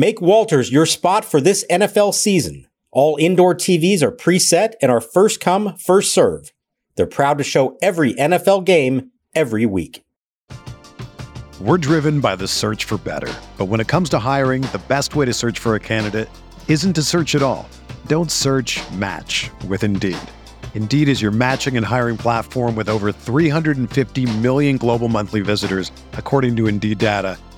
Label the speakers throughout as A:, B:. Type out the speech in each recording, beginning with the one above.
A: Make Walters your spot for this NFL season. All indoor TVs are preset and are first come, first serve. They're proud to show every NFL game every week.
B: We're driven by the search for better. But when it comes to hiring, the best way to search for a candidate isn't to search at all. Don't search match with Indeed. Indeed is your matching and hiring platform with over 350 million global monthly visitors, according to Indeed data,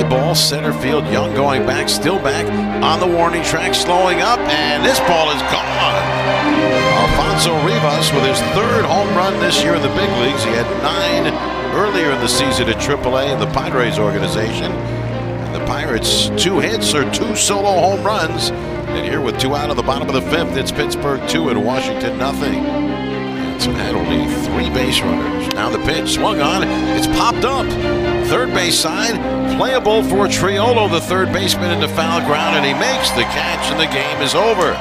C: Fly ball, center field. Young going back, still back on the warning track, slowing up, and this ball is gone. Alfonso Rivas with his third home run this year in the big leagues. He had nine earlier in the season at AAA in the Padres organization. And the Pirates, two hits or two solo home runs. And here with two out of the bottom of the fifth, it's Pittsburgh two and Washington nothing. It's had only three base runners. Now the pitch swung on. It's popped up. Third base side, playable for Triolo, the third baseman into foul ground, and he makes the catch, and the game is over.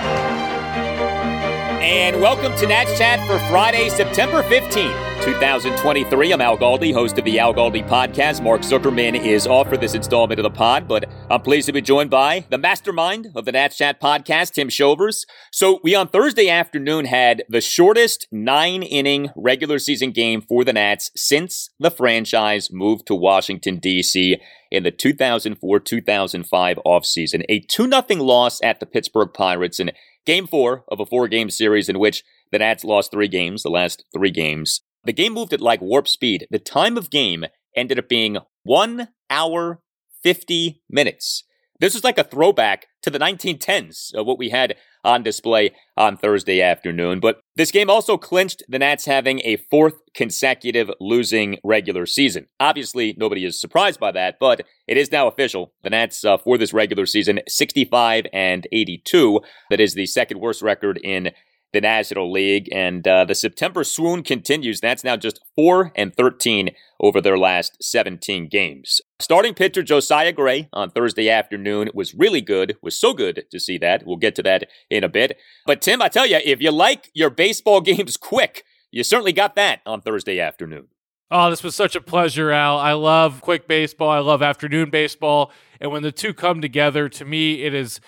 D: And welcome to Nats Chat for Friday, September 15th, 2023. I'm Al Galdi, host of the Al Galdi podcast. Mark Zuckerman is off for this installment of the pod, but I'm pleased to be joined by the mastermind of the Nats Chat podcast, Tim Shovers. So we on Thursday afternoon had the shortest nine inning regular season game for the Nats since the franchise moved to Washington, D.C. in the 2004-2005 offseason. A 2-0 loss at the Pittsburgh Pirates and Game four of a four game series in which the Nats lost three games, the last three games. The game moved at like warp speed. The time of game ended up being one hour, 50 minutes. This was like a throwback to the 1910s, uh, what we had on display on Thursday afternoon. But this game also clinched the Nats having a fourth consecutive losing regular season. Obviously, nobody is surprised by that, but it is now official. The Nats, uh, for this regular season, 65 and 82. That is the second worst record in the National League. And uh, the September swoon continues. That's now just 4 and 13 over their last 17 games. Starting pitcher Josiah Gray on Thursday afternoon was really good, was so good to see that. We'll get to that in a bit. But Tim, I tell you, if you like your baseball games quick, you certainly got that on Thursday afternoon.
E: Oh, this was such a pleasure, Al. I love quick baseball. I love afternoon baseball. And when the two come together, to me, it is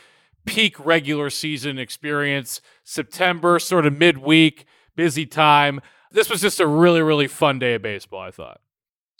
E: peak regular season experience. September, sort of midweek, busy time. This was just a really, really fun day of baseball, I thought.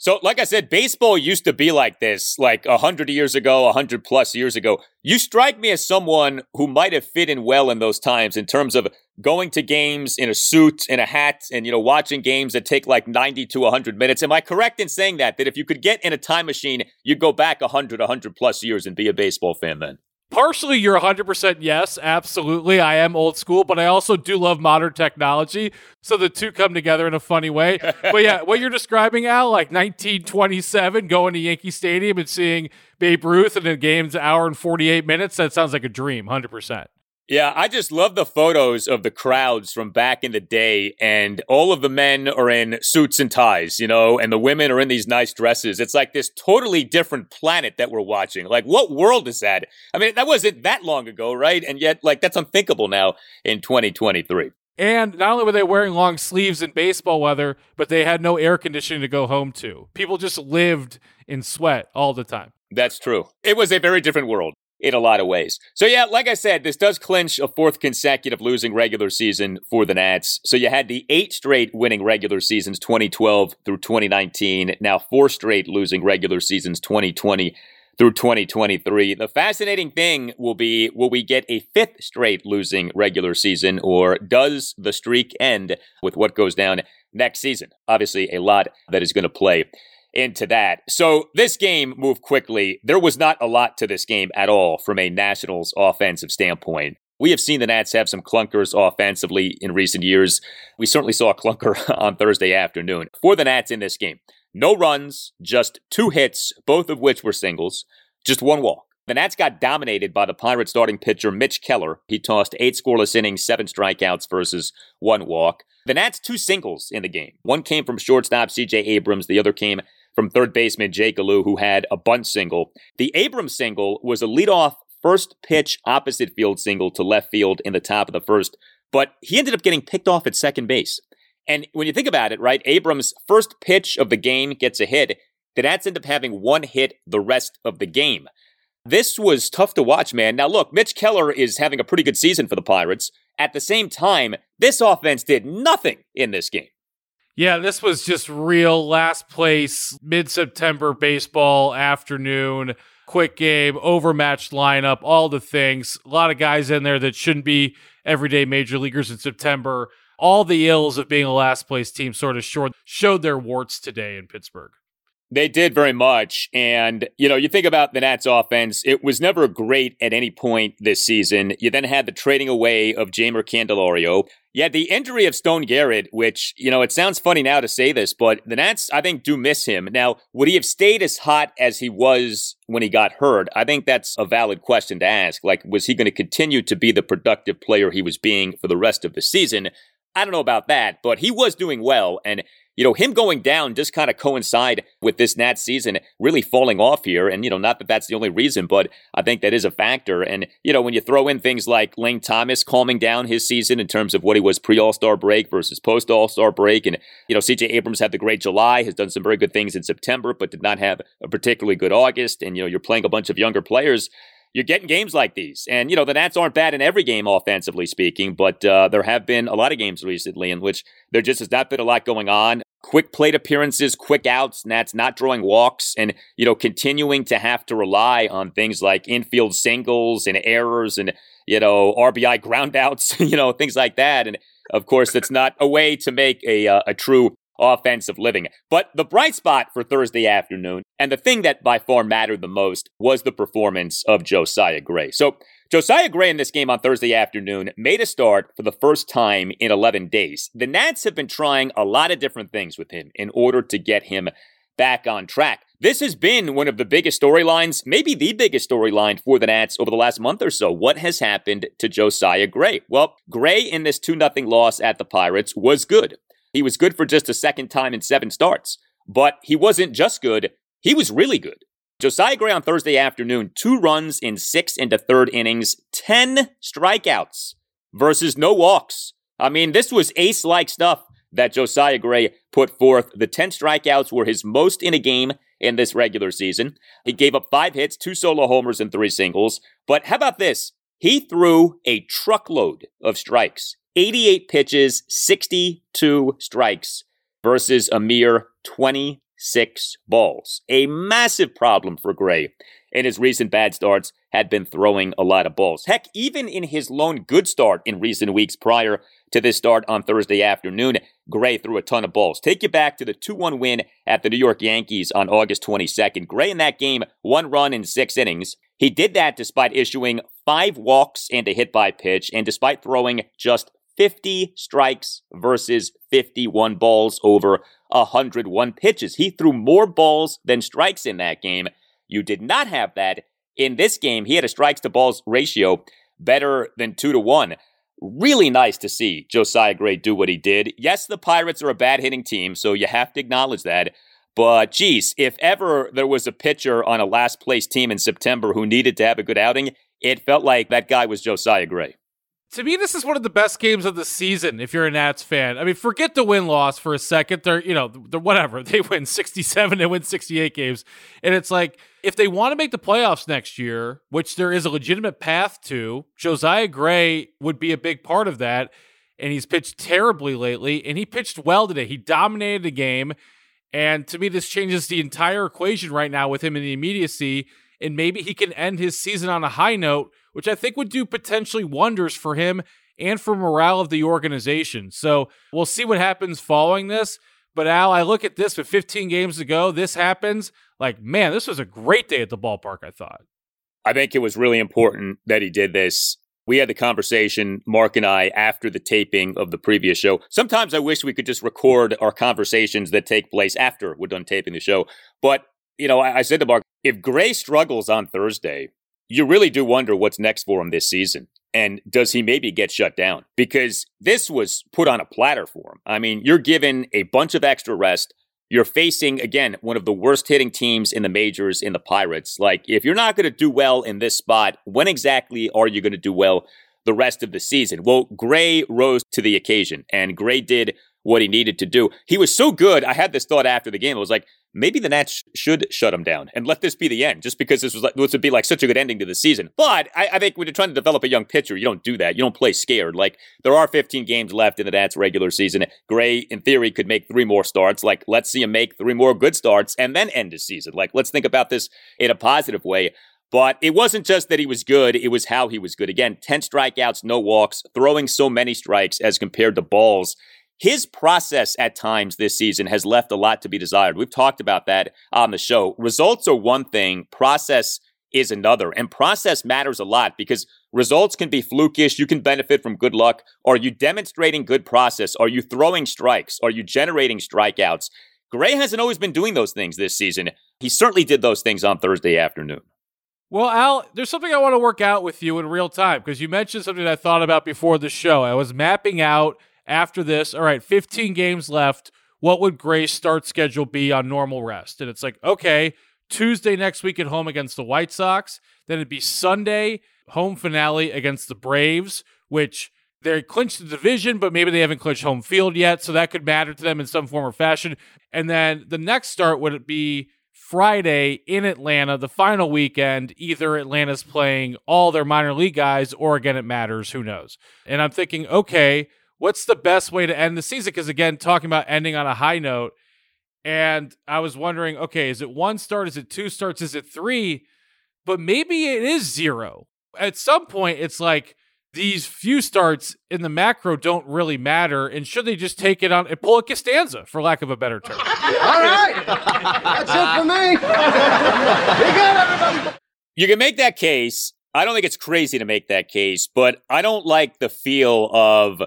D: So, like I said, baseball used to be like this, like a hundred years ago, a hundred plus years ago. You strike me as someone who might have fit in well in those times in terms of going to games in a suit, in a hat, and you know, watching games that take like ninety to hundred minutes. Am I correct in saying that? That if you could get in a time machine, you'd go back a hundred, a hundred plus years and be a baseball fan then?
E: Partially you're 100% yes absolutely i am old school but i also do love modern technology so the two come together in a funny way. But yeah what you're describing al like 1927 going to yankee stadium and seeing babe ruth in a game's hour and 48 minutes that sounds like a dream 100%
D: yeah, I just love the photos of the crowds from back in the day, and all of the men are in suits and ties, you know, and the women are in these nice dresses. It's like this totally different planet that we're watching. Like, what world is that? I mean, that wasn't that long ago, right? And yet, like, that's unthinkable now in 2023.
E: And not only were they wearing long sleeves in baseball weather, but they had no air conditioning to go home to. People just lived in sweat all the time.
D: That's true. It was a very different world in a lot of ways. So yeah, like I said, this does clinch a fourth consecutive losing regular season for the Nats. So you had the eight straight winning regular seasons 2012 through 2019, now four straight losing regular seasons 2020 through 2023. The fascinating thing will be will we get a fifth straight losing regular season, or does the streak end with what goes down next season? Obviously, a lot that is going to play into that. So this game moved quickly. There was not a lot to this game at all from a Nationals offensive standpoint. We have seen the Nats have some clunkers offensively in recent years. We certainly saw a clunker on Thursday afternoon. For the Nats in this game, no runs, just two hits, both of which were singles, just one walk. The Nats got dominated by the Pirates starting pitcher Mitch Keller. He tossed eight scoreless innings, seven strikeouts versus one walk. The Nats two singles in the game. One came from shortstop CJ Abrams, the other came from third baseman Jake Alu, who had a bunt single. The Abrams single was a leadoff first pitch opposite field single to left field in the top of the first, but he ended up getting picked off at second base. And when you think about it, right, Abrams' first pitch of the game gets a hit. The Nats end up having one hit the rest of the game. This was tough to watch, man. Now, look, Mitch Keller is having a pretty good season for the Pirates. At the same time, this offense did nothing in this game.
E: Yeah, this was just real last place, mid September baseball afternoon, quick game, overmatched lineup, all the things. A lot of guys in there that shouldn't be everyday major leaguers in September all the ills of being a last place team sort of showed, showed their warts today in Pittsburgh.
D: They did very much. And, you know, you think about the Nats offense, it was never great at any point this season. You then had the trading away of Jeimer Candelario. Had the injury of Stone Garrett, which, you know, it sounds funny now to say this, but the Nats, I think, do miss him. Now, would he have stayed as hot as he was when he got hurt? I think that's a valid question to ask. Like, was he going to continue to be the productive player he was being for the rest of the season? I don't know about that, but he was doing well. And, you know, him going down just kind of coincide with this Nats season really falling off here. And, you know, not that that's the only reason, but I think that is a factor. And, you know, when you throw in things like Lane Thomas calming down his season in terms of what he was pre All Star break versus post All Star break, and, you know, CJ Abrams had the great July, has done some very good things in September, but did not have a particularly good August. And, you know, you're playing a bunch of younger players you're getting games like these. And, you know, the Nats aren't bad in every game, offensively speaking, but uh, there have been a lot of games recently in which there just has not been a lot going on. Quick plate appearances, quick outs, Nats not drawing walks, and, you know, continuing to have to rely on things like infield singles and errors and, you know, RBI groundouts, you know, things like that. And, of course, that's not a way to make a, uh, a true offensive living. But the bright spot for Thursday afternoon, and the thing that by far mattered the most, was the performance of Josiah Gray. So, Josiah Gray in this game on Thursday afternoon made a start for the first time in 11 days. The Nats have been trying a lot of different things with him in order to get him back on track. This has been one of the biggest storylines, maybe the biggest storyline for the Nats over the last month or so. What has happened to Josiah Gray? Well, Gray in this 2 0 loss at the Pirates was good. He was good for just a second time in seven starts, but he wasn't just good, he was really good. Josiah Gray on Thursday afternoon, two runs in six into third innings, 10 strikeouts versus no walks. I mean, this was ace like stuff that Josiah Gray put forth. The 10 strikeouts were his most in a game in this regular season. He gave up five hits, two solo homers, and three singles. But how about this? He threw a truckload of strikes. 88 pitches, 62 strikes versus a mere 26 balls. A massive problem for Gray. In his recent bad starts, had been throwing a lot of balls. Heck, even in his lone good start in recent weeks prior to this start on Thursday afternoon, Gray threw a ton of balls. Take you back to the 2 1 win at the New York Yankees on August 22nd. Gray in that game, one run in six innings. He did that despite issuing five walks and a hit by pitch, and despite throwing just 50 strikes versus 51 balls over 101 pitches. He threw more balls than strikes in that game. You did not have that in this game. He had a strikes to balls ratio better than 2 to 1. Really nice to see Josiah Gray do what he did. Yes, the Pirates are a bad hitting team, so you have to acknowledge that. But geez, if ever there was a pitcher on a last place team in September who needed to have a good outing, it felt like that guy was Josiah Gray
E: to me, this is one of the best games of the season. If you're a Nats fan, I mean, forget the win loss for a second. They're you know they're whatever. They win 67, they win 68 games, and it's like if they want to make the playoffs next year, which there is a legitimate path to, Josiah Gray would be a big part of that. And he's pitched terribly lately, and he pitched well today. He dominated the game, and to me, this changes the entire equation right now with him in the immediacy and maybe he can end his season on a high note, which I think would do potentially wonders for him and for morale of the organization. So we'll see what happens following this. But Al, I look at this with 15 games to go. This happens. Like, man, this was a great day at the ballpark, I thought.
D: I think it was really important that he did this. We had the conversation, Mark and I, after the taping of the previous show. Sometimes I wish we could just record our conversations that take place after we're done taping the show. But, you know, I, I said to Mark, if Gray struggles on Thursday, you really do wonder what's next for him this season. And does he maybe get shut down? Because this was put on a platter for him. I mean, you're given a bunch of extra rest. You're facing, again, one of the worst hitting teams in the majors in the Pirates. Like, if you're not going to do well in this spot, when exactly are you going to do well the rest of the season? Well, Gray rose to the occasion, and Gray did what he needed to do. He was so good. I had this thought after the game. It was like, maybe the Nats should shut him down and let this be the end, just because this was like, this would be like such a good ending to the season. But I, I, think when you're trying to develop a young pitcher, you don't do that. You don't play scared. Like there are 15 games left in the Nats regular season. Gray, in theory, could make three more starts. Like let's see him make three more good starts and then end the season. Like let's think about this in a positive way. But it wasn't just that he was good, it was how he was good. Again, 10 strikeouts, no walks, throwing so many strikes as compared to balls his process at times this season has left a lot to be desired. We've talked about that on the show. Results are one thing, process is another. And process matters a lot because results can be flukish. You can benefit from good luck. Are you demonstrating good process? Are you throwing strikes? Are you generating strikeouts? Gray hasn't always been doing those things this season. He certainly did those things on Thursday afternoon.
E: Well, Al, there's something I want to work out with you in real time because you mentioned something I thought about before the show. I was mapping out after this, all right, 15 games left. What would Gray's start schedule be on normal rest? And it's like, okay, Tuesday next week at home against the White Sox. Then it'd be Sunday, home finale against the Braves, which they clinched the division, but maybe they haven't clinched home field yet. So that could matter to them in some form or fashion. And then the next start would be Friday in Atlanta, the final weekend. Either Atlanta's playing all their minor league guys, or again, it matters. Who knows? And I'm thinking, okay, what's the best way to end the season? Because again, talking about ending on a high note, and I was wondering, okay, is it one start? Is it two starts? Is it three? But maybe it is zero. At some point, it's like these few starts in the macro don't really matter. And should they just take it on and pull a Costanza, for lack of a better term?
F: All right. That's it for me. Be good, everybody.
D: You can make that case. I don't think it's crazy to make that case, but I don't like the feel of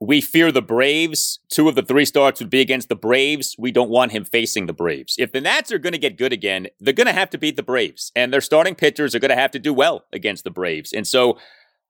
D: we fear the Braves. Two of the three starts would be against the Braves. We don't want him facing the Braves. If the Nats are going to get good again, they're going to have to beat the Braves, and their starting pitchers are going to have to do well against the Braves. And so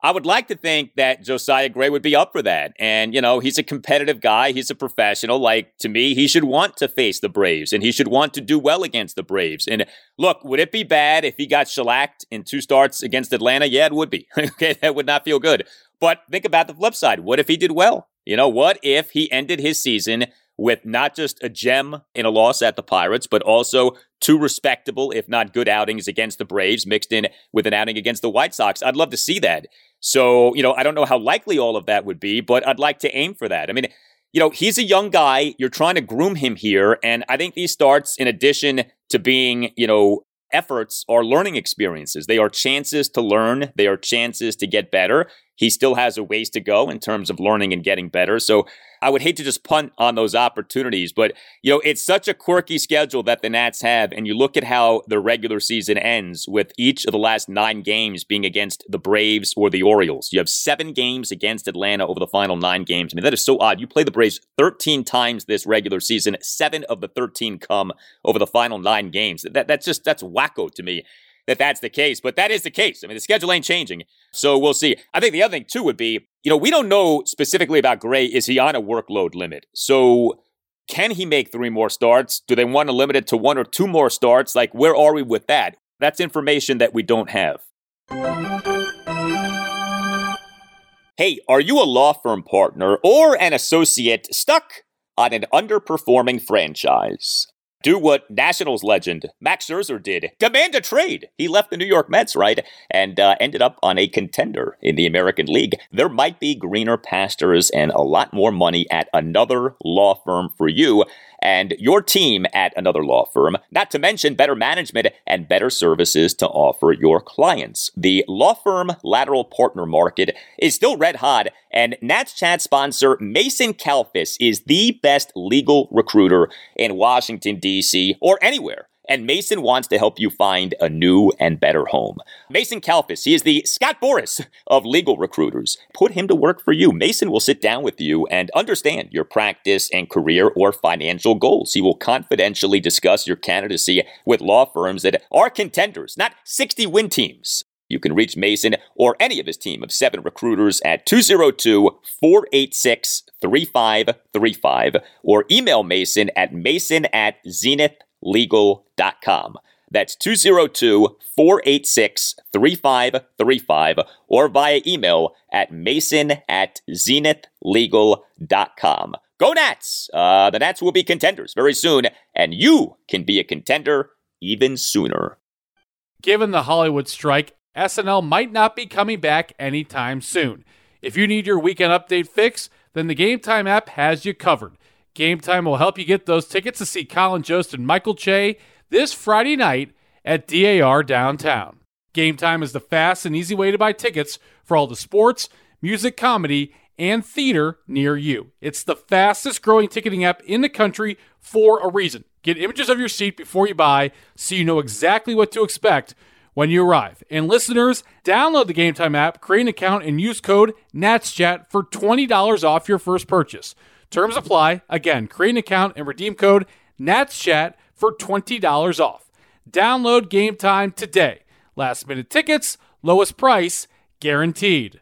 D: I would like to think that Josiah Gray would be up for that. And, you know, he's a competitive guy. He's a professional. Like, to me, he should want to face the Braves and he should want to do well against the Braves. And look, would it be bad if he got shellacked in two starts against Atlanta? Yeah, it would be. okay, that would not feel good. But think about the flip side. What if he did well? You know, what if he ended his season with not just a gem in a loss at the Pirates, but also two respectable, if not good outings against the Braves mixed in with an outing against the White Sox? I'd love to see that. So, you know, I don't know how likely all of that would be, but I'd like to aim for that. I mean, you know, he's a young guy. You're trying to groom him here. And I think these starts, in addition to being, you know, efforts are learning experiences. They are chances to learn, they are chances to get better. He still has a ways to go in terms of learning and getting better. So I would hate to just punt on those opportunities, but you know, it's such a quirky schedule that the Nats have. And you look at how the regular season ends with each of the last nine games being against the Braves or the Orioles. You have seven games against Atlanta over the final nine games. I mean, that is so odd. You play the Braves 13 times this regular season, seven of the 13 come over the final nine games. That, that's just, that's wacko to me that that's the case, but that is the case. I mean, the schedule ain't changing. So we'll see. I think the other thing, too, would be you know, we don't know specifically about Gray. Is he on a workload limit? So can he make three more starts? Do they want to limit it to one or two more starts? Like, where are we with that? That's information that we don't have. Hey, are you a law firm partner or an associate stuck on an underperforming franchise? Do what Nationals legend Max Scherzer did demand a trade. He left the New York Mets, right? And uh, ended up on a contender in the American League. There might be greener pastures and a lot more money at another law firm for you and your team at another law firm, not to mention better management and better services to offer your clients. The law firm lateral partner market is still red hot, and Nats Chat sponsor Mason Kalfas is the best legal recruiter in Washington, D.C., or anywhere and Mason wants to help you find a new and better home. Mason Kalfas, he is the Scott Boras of legal recruiters. Put him to work for you. Mason will sit down with you and understand your practice and career or financial goals. He will confidentially discuss your candidacy with law firms that are contenders, not 60 win teams. You can reach Mason or any of his team of seven recruiters at 202 486 3535 or email Mason at mason at zenithlegal.com. That's 202 486 3535 or via email at mason at zenithlegal.com. Go Nats! Uh, the Nats will be contenders very soon, and you can be a contender even sooner.
E: Given the Hollywood strike, SNL might not be coming back anytime soon. If you need your weekend update fix, then the Game Time app has you covered. Game Time will help you get those tickets to see Colin Jost and Michael Che this Friday night at DAR downtown. Game Time is the fast and easy way to buy tickets for all the sports, music, comedy, and theater near you. It's the fastest growing ticketing app in the country for a reason. Get images of your seat before you buy so you know exactly what to expect when you arrive. And listeners, download the Game Time app, create an account, and use code NATSCHAT for $20 off your first purchase. Terms apply. Again, create an account and redeem code NATSCHAT for $20 off. Download Game Time today. Last minute tickets, lowest price, guaranteed.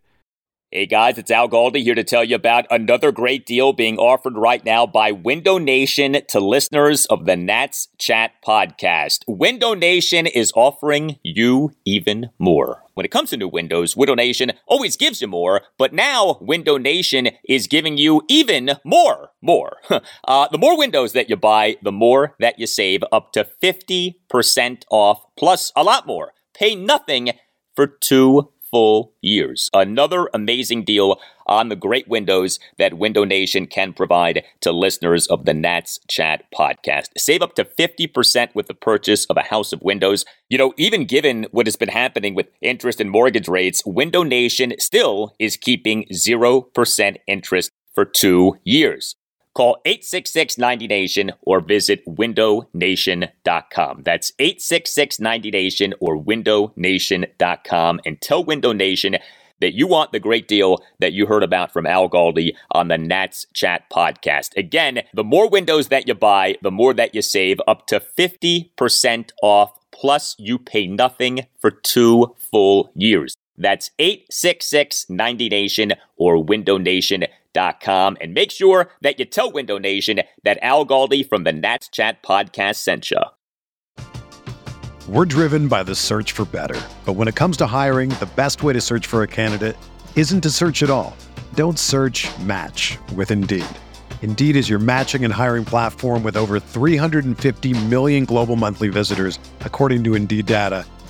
D: Hey guys, it's Al Galdi here to tell you about another great deal being offered right now by Window Nation to listeners of the Nats Chat podcast. Window Nation is offering you even more. When it comes to new windows, Window Nation always gives you more, but now Window Nation is giving you even more. More. uh, the more windows that you buy, the more that you save, up to 50% off, plus a lot more. Pay nothing for two full years. Another amazing deal on the great windows that Window Nation can provide to listeners of the Nats Chat podcast. Save up to 50% with the purchase of a house of windows. You know, even given what has been happening with interest and mortgage rates, Window Nation still is keeping 0% interest for two years. Call 866 90 Nation or visit windownation.com. That's 866 90 Nation or windownation.com and tell Window Nation that you want the great deal that you heard about from Al Galdi on the Nats Chat podcast. Again, the more windows that you buy, the more that you save, up to 50% off, plus you pay nothing for two full years. That's 866 90 Nation or Window Nation com and make sure that you tell Window Nation that Al Galdi from the Nats Chat podcast sent you.
B: We're driven by the search for better. But when it comes to hiring, the best way to search for a candidate isn't to search at all. Don't search match with Indeed. Indeed is your matching and hiring platform with over 350 million global monthly visitors, according to Indeed data,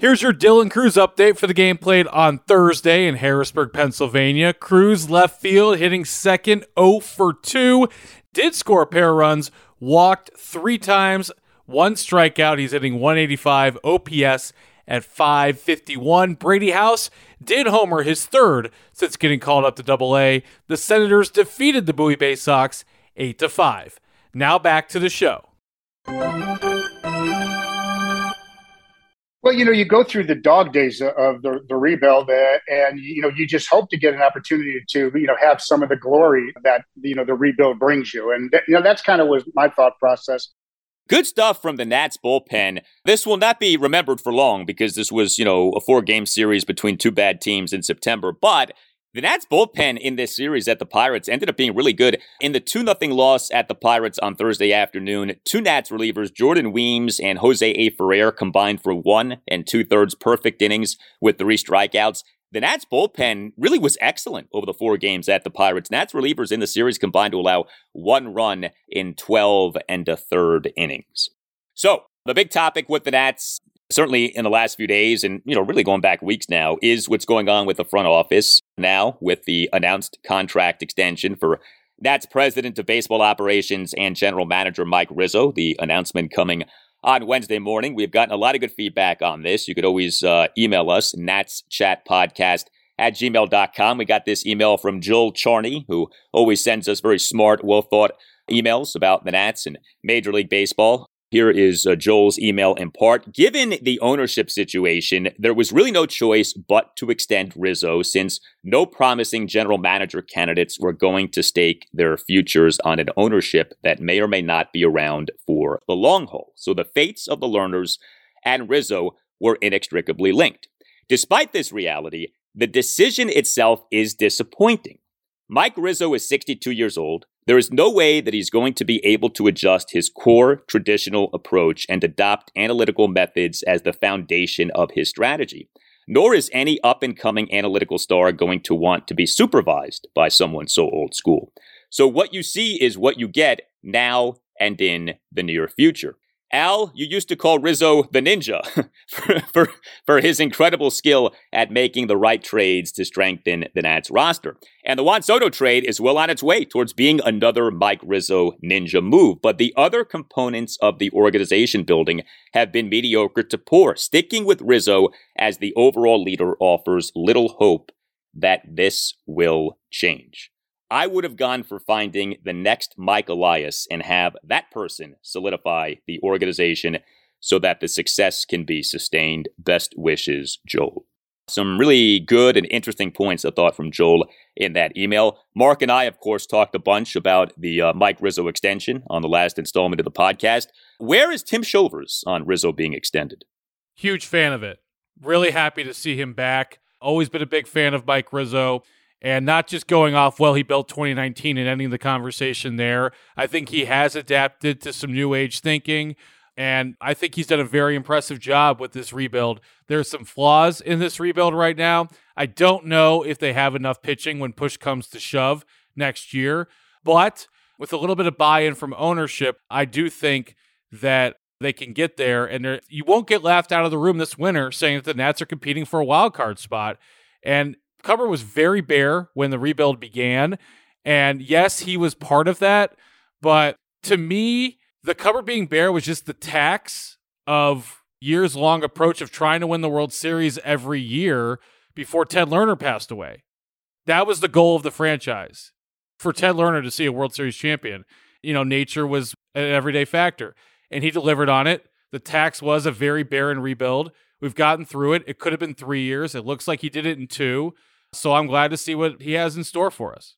E: Here's your Dylan Crews update for the game played on Thursday in Harrisburg, Pennsylvania. Crews left field hitting second 0 for 2, did score a pair of runs, walked three times, one strikeout. He's hitting 185 OPS at 551. Brady House did homer his third since getting called up to Double A. The Senators defeated the Bowie Bay Sox 8 to 5. Now back to the show.
G: Well, you know, you go through the dog days of the, the rebuild, uh, and you know, you just hope to get an opportunity to, you know, have some of the glory that you know the rebuild brings you, and you know that's kind of was my thought process.
D: Good stuff from the Nats bullpen. This will not be remembered for long because this was, you know, a four game series between two bad teams in September. But the Nats bullpen in this series at the Pirates ended up being really good. In the 2 0 loss at the Pirates on Thursday afternoon, two Nats relievers, Jordan Weems and Jose A. Ferrer, combined for one and two thirds perfect innings with three strikeouts. The Nats bullpen really was excellent over the four games at the Pirates. Nats relievers in the series combined to allow one run in 12 and a third innings. So, the big topic with the Nats certainly in the last few days and you know really going back weeks now is what's going on with the front office now with the announced contract extension for Nats president of baseball operations and general manager Mike Rizzo. The announcement coming on Wednesday morning. We've gotten a lot of good feedback on this. You could always uh, email us, Nats Chat Podcast at gmail.com. We got this email from Joel Charney, who always sends us very smart, well thought emails about the Nats and Major League Baseball. Here is uh, Joel's email in part. Given the ownership situation, there was really no choice but to extend Rizzo since no promising general manager candidates were going to stake their futures on an ownership that may or may not be around for the long haul. So the fates of the Lerners and Rizzo were inextricably linked. Despite this reality, the decision itself is disappointing. Mike Rizzo is 62 years old. There is no way that he's going to be able to adjust his core traditional approach and adopt analytical methods as the foundation of his strategy. Nor is any up and coming analytical star going to want to be supervised by someone so old school. So, what you see is what you get now and in the near future. Al, you used to call Rizzo the ninja for, for, for, his incredible skill at making the right trades to strengthen the Nats roster. And the Juan Soto trade is well on its way towards being another Mike Rizzo ninja move. But the other components of the organization building have been mediocre to poor. Sticking with Rizzo as the overall leader offers little hope that this will change. I would have gone for finding the next Mike Elias and have that person solidify the organization so that the success can be sustained. Best wishes, Joel. Some really good and interesting points I thought from Joel in that email. Mark and I, of course, talked a bunch about the uh, Mike Rizzo extension on the last installment of the podcast. Where is Tim Shovers on Rizzo being extended?
E: Huge fan of it. Really happy to see him back. Always been a big fan of Mike Rizzo and not just going off, well, he built 2019 and ending the conversation there. I think he has adapted to some new age thinking. And I think he's done a very impressive job with this rebuild. There's some flaws in this rebuild right now. I don't know if they have enough pitching when push comes to shove next year. But with a little bit of buy in from ownership, I do think that they can get there. And you won't get laughed out of the room this winter saying that the Nats are competing for a wild card spot. And cupboard was very bare when the rebuild began. And yes, he was part of that. But to me, the cover being bare was just the tax of years long approach of trying to win the World Series every year before Ted Lerner passed away. That was the goal of the franchise for Ted Lerner to see a World Series champion. You know, nature was an everyday factor, and he delivered on it. The tax was a very barren rebuild. We've gotten through it. It could have been three years. It looks like he did it in two. So I'm glad to see what he has in store for us.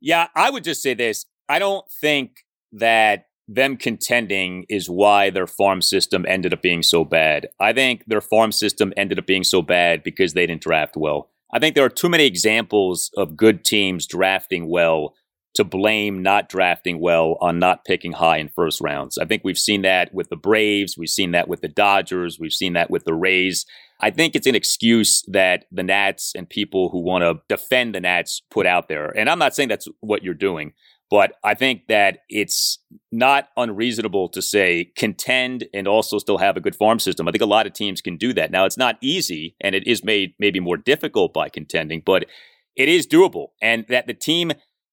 D: Yeah, I would just say this. I don't think that them contending is why their farm system ended up being so bad. I think their farm system ended up being so bad because they didn't draft well. I think there are too many examples of good teams drafting well to blame not drafting well on not picking high in first rounds. I think we've seen that with the Braves, we've seen that with the Dodgers, we've seen that with the Rays. I think it's an excuse that the Nats and people who want to defend the Nats put out there. And I'm not saying that's what you're doing, but I think that it's not unreasonable to say contend and also still have a good farm system. I think a lot of teams can do that. Now, it's not easy and it is made maybe more difficult by contending, but it is doable. And that the team,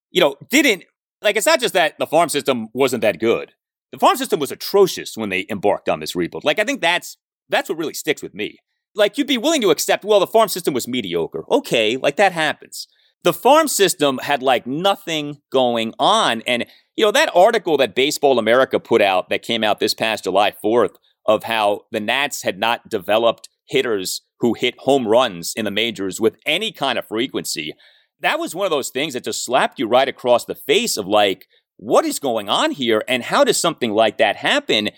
D: you know, didn't like it's not just that the farm system wasn't that good. The farm system was atrocious when they embarked on this rebuild. Like I think that's that's what really sticks with me like you'd be willing to accept, well, the farm system was mediocre. Okay, like that happens. The farm system had like nothing going on. And, you know, that article that Baseball America put out that came out this past July 4th of how the Nats had not developed hitters who hit home runs in the majors with any kind of frequency. That was one of those things that just slapped you right across the face of like, what is going on here? And how does something like that happen?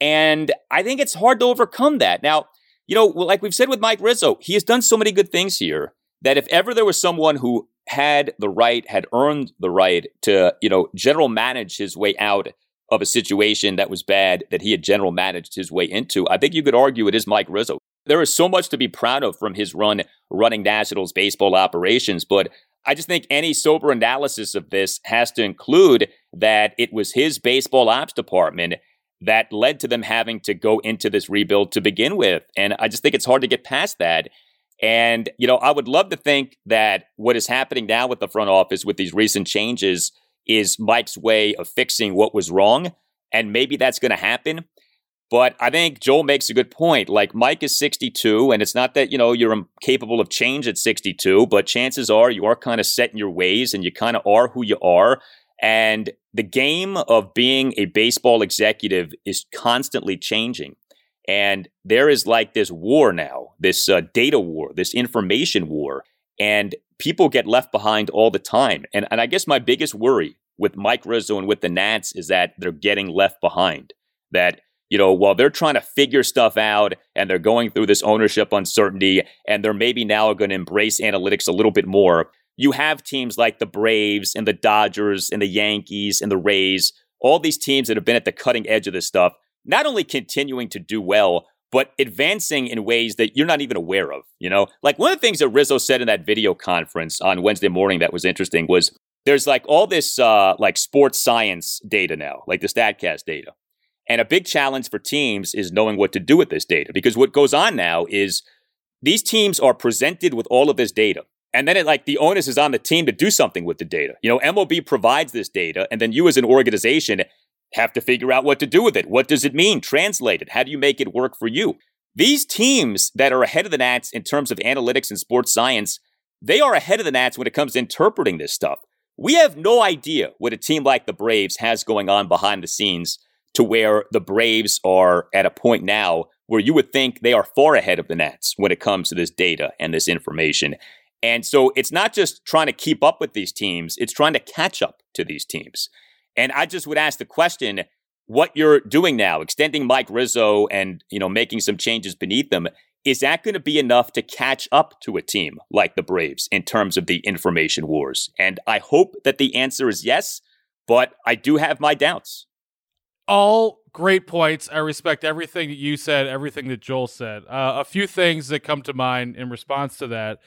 D: And I think it's hard to overcome that. Now, you know, like we've said with Mike Rizzo, he has done so many good things here that if ever there was someone who had the right, had earned the right to, you know, general manage his way out of a situation that was bad that he had general managed his way into, I think you could argue it is Mike Rizzo. There is so much to be proud of from his run running Nationals baseball operations, but I just think any sober analysis of this has to include that it was his baseball ops department that led to them having to go into this rebuild to begin with. And I just think it's hard to get past that. And, you know, I would love to think that what is happening now with the front office with these recent changes is Mike's way of fixing what was wrong. And maybe that's going to happen. But I think Joel makes a good point. Like Mike is 62, and it's not that, you know, you're incapable of change at 62, but chances are you are kind of set in your ways and you kind of are who you are. And the game of being a baseball executive is constantly changing. And there is like this war now, this uh, data war, this information war, and people get left behind all the time. And, and I guess my biggest worry with Mike Rizzo and with the Nats is that they're getting left behind. That you know, while they're trying to figure stuff out and they're going through this ownership uncertainty and they're maybe now going to embrace analytics a little bit more, you have teams like the Braves and the Dodgers and the Yankees and the Rays, all these teams that have been at the cutting edge of this stuff, not only continuing to do well, but advancing in ways that you're not even aware of, you know? Like one of the things that Rizzo said in that video conference on Wednesday morning that was interesting was there's like all this uh, like sports science data now, like the StatCast data. And a big challenge for teams is knowing what to do with this data because what goes on now is these teams are presented with all of this data. And then it like the onus is on the team to do something with the data. You know, MLB provides this data, and then you as an organization have to figure out what to do with it. What does it mean? Translate it. How do you make it work for you? These teams that are ahead of the Nats in terms of analytics and sports science, they are ahead of the Nats when it comes to interpreting this stuff. We have no idea what a team like the Braves has going on behind the scenes to where the Braves are at a point now where you would think they are far ahead of the Nats when it comes to this data and this information. And so it's not just trying to keep up with these teams, it's trying to catch up to these teams. And I just would ask the question what you're doing now, extending Mike Rizzo and, you know, making some changes beneath them, is that going to be enough to catch up to a team like the Braves in terms of the information wars? And I hope that the answer is yes, but I do have my doubts
E: all great points. I respect everything that you said, everything that Joel said. Uh, a few things that come to mind in response to that.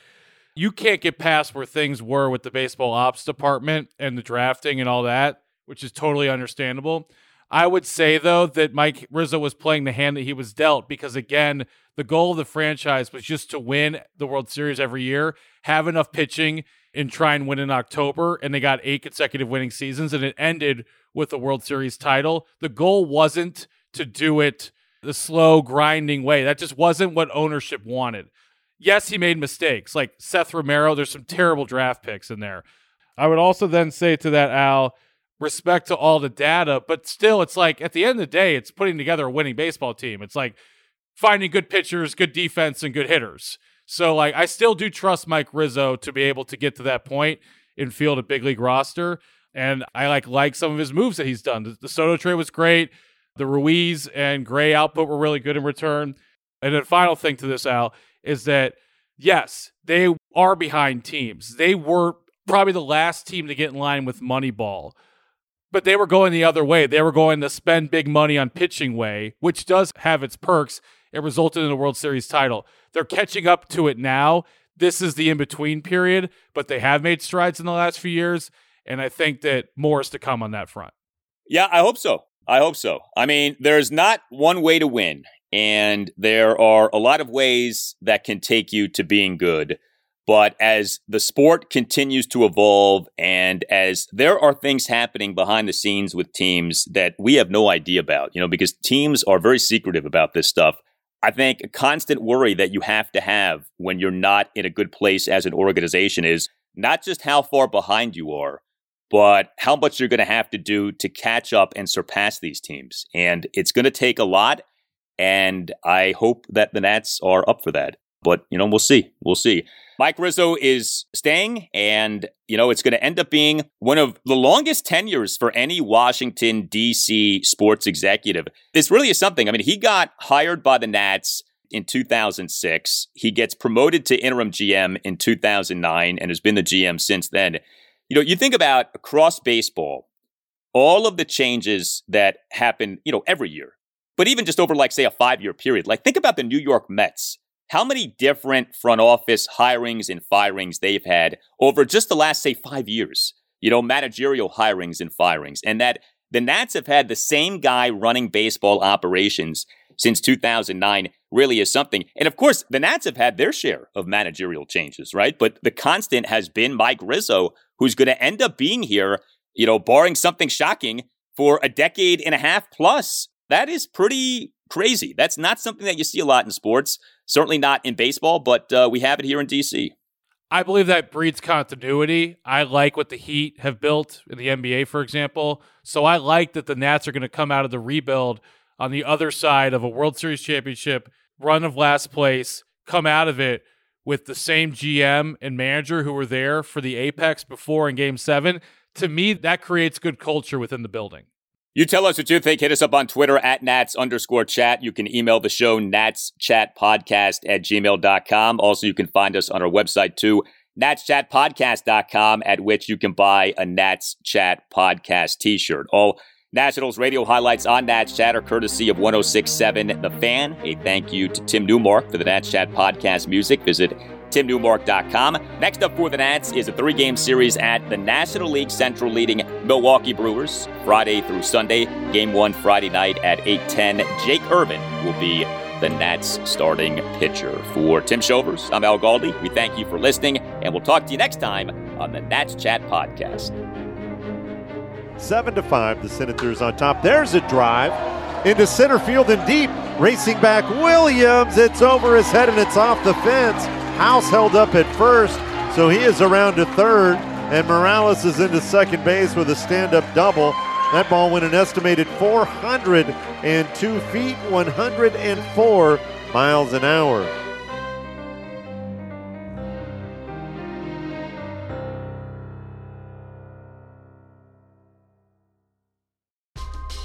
E: You can't get past where things were with the baseball ops department and the drafting and all that, which is totally understandable. I would say, though, that Mike Rizzo was playing the hand that he was dealt because, again, the goal of the franchise was just to win the World Series every year, have enough pitching, and try and win in October. And they got eight consecutive winning seasons, and it ended with the World Series title. The goal wasn't to do it the slow, grinding way. That just wasn't what ownership wanted. Yes, he made mistakes. Like Seth Romero, there's some terrible draft picks in there. I would also then say to that, Al, respect to all the data, but still, it's like at the end of the day, it's putting together a winning baseball team. It's like finding good pitchers, good defense, and good hitters. So, like, I still do trust Mike Rizzo to be able to get to that point and field a big league roster. And I like like some of his moves that he's done. The, the Soto trade was great. The Ruiz and Gray output were really good in return. And then final thing to this, Al, is that yes, they are behind teams. They were probably the last team to get in line with Moneyball. But they were going the other way. They were going to spend big money on pitching way, which does have its perks. It resulted in a World Series title. They're catching up to it now. This is the in between period, but they have made strides in the last few years. And I think that more is to come on that front.
D: Yeah, I hope so. I hope so. I mean, there's not one way to win, and there are a lot of ways that can take you to being good. But as the sport continues to evolve and as there are things happening behind the scenes with teams that we have no idea about, you know, because teams are very secretive about this stuff. I think a constant worry that you have to have when you're not in a good place as an organization is not just how far behind you are, but how much you're going to have to do to catch up and surpass these teams. And it's going to take a lot. And I hope that the Nats are up for that. But, you know, we'll see. We'll see. Mike Rizzo is staying, and, you know, it's going to end up being one of the longest tenures for any Washington, D.C. sports executive. This really is something. I mean, he got hired by the Nats in 2006. He gets promoted to interim GM in 2009 and has been the GM since then. You know, you think about across baseball, all of the changes that happen, you know, every year, but even just over, like, say, a five year period. Like, think about the New York Mets how many different front office hirings and firings they've had over just the last, say, five years. You know, managerial hirings and firings. And that the Nats have had the same guy running baseball operations since 2009 really is something. And of course, the Nats have had their share of managerial changes, right? But the constant has been Mike Rizzo, who's going to end up being here, you know, barring something shocking for a decade and a half plus. That is pretty crazy. That's not something that you see a lot in sports. Certainly not in baseball, but uh, we have it here in DC.
E: I believe that breeds continuity. I like what the Heat have built in the NBA, for example. So I like that the Nats are going to come out of the rebuild on the other side of a World Series championship, run of last place, come out of it with the same GM and manager who were there for the Apex before in game seven. To me, that creates good culture within the building.
D: You tell us what you think. Hit us up on Twitter at Nats underscore chat. You can email the show Nats Chat Podcast at gmail.com. Also, you can find us on our website too, natschatpodcast.com, at which you can buy a Nats Chat Podcast t shirt. All Nationals radio highlights on Nats Chat are courtesy of 1067 The Fan. A thank you to Tim Newmark for the Nats Chat Podcast music. Visit timnewmark.com. Next up for the Nats is a three game series at the National League Central leading Milwaukee Brewers Friday through Sunday. Game one Friday night at 8:10. Jake Irvin will be the Nats starting pitcher. For Tim Shovers, I'm Al Galdi. We thank you for listening, and we'll talk to you next time on the Nats Chat Podcast.
H: Seven to five, the Senators on top. There's a drive into center field and deep. Racing back Williams. It's over his head and it's off the fence. House held up at first, so he is around to third, and Morales is into second base with a stand up double. That ball went an estimated 402 feet, 104 miles an hour.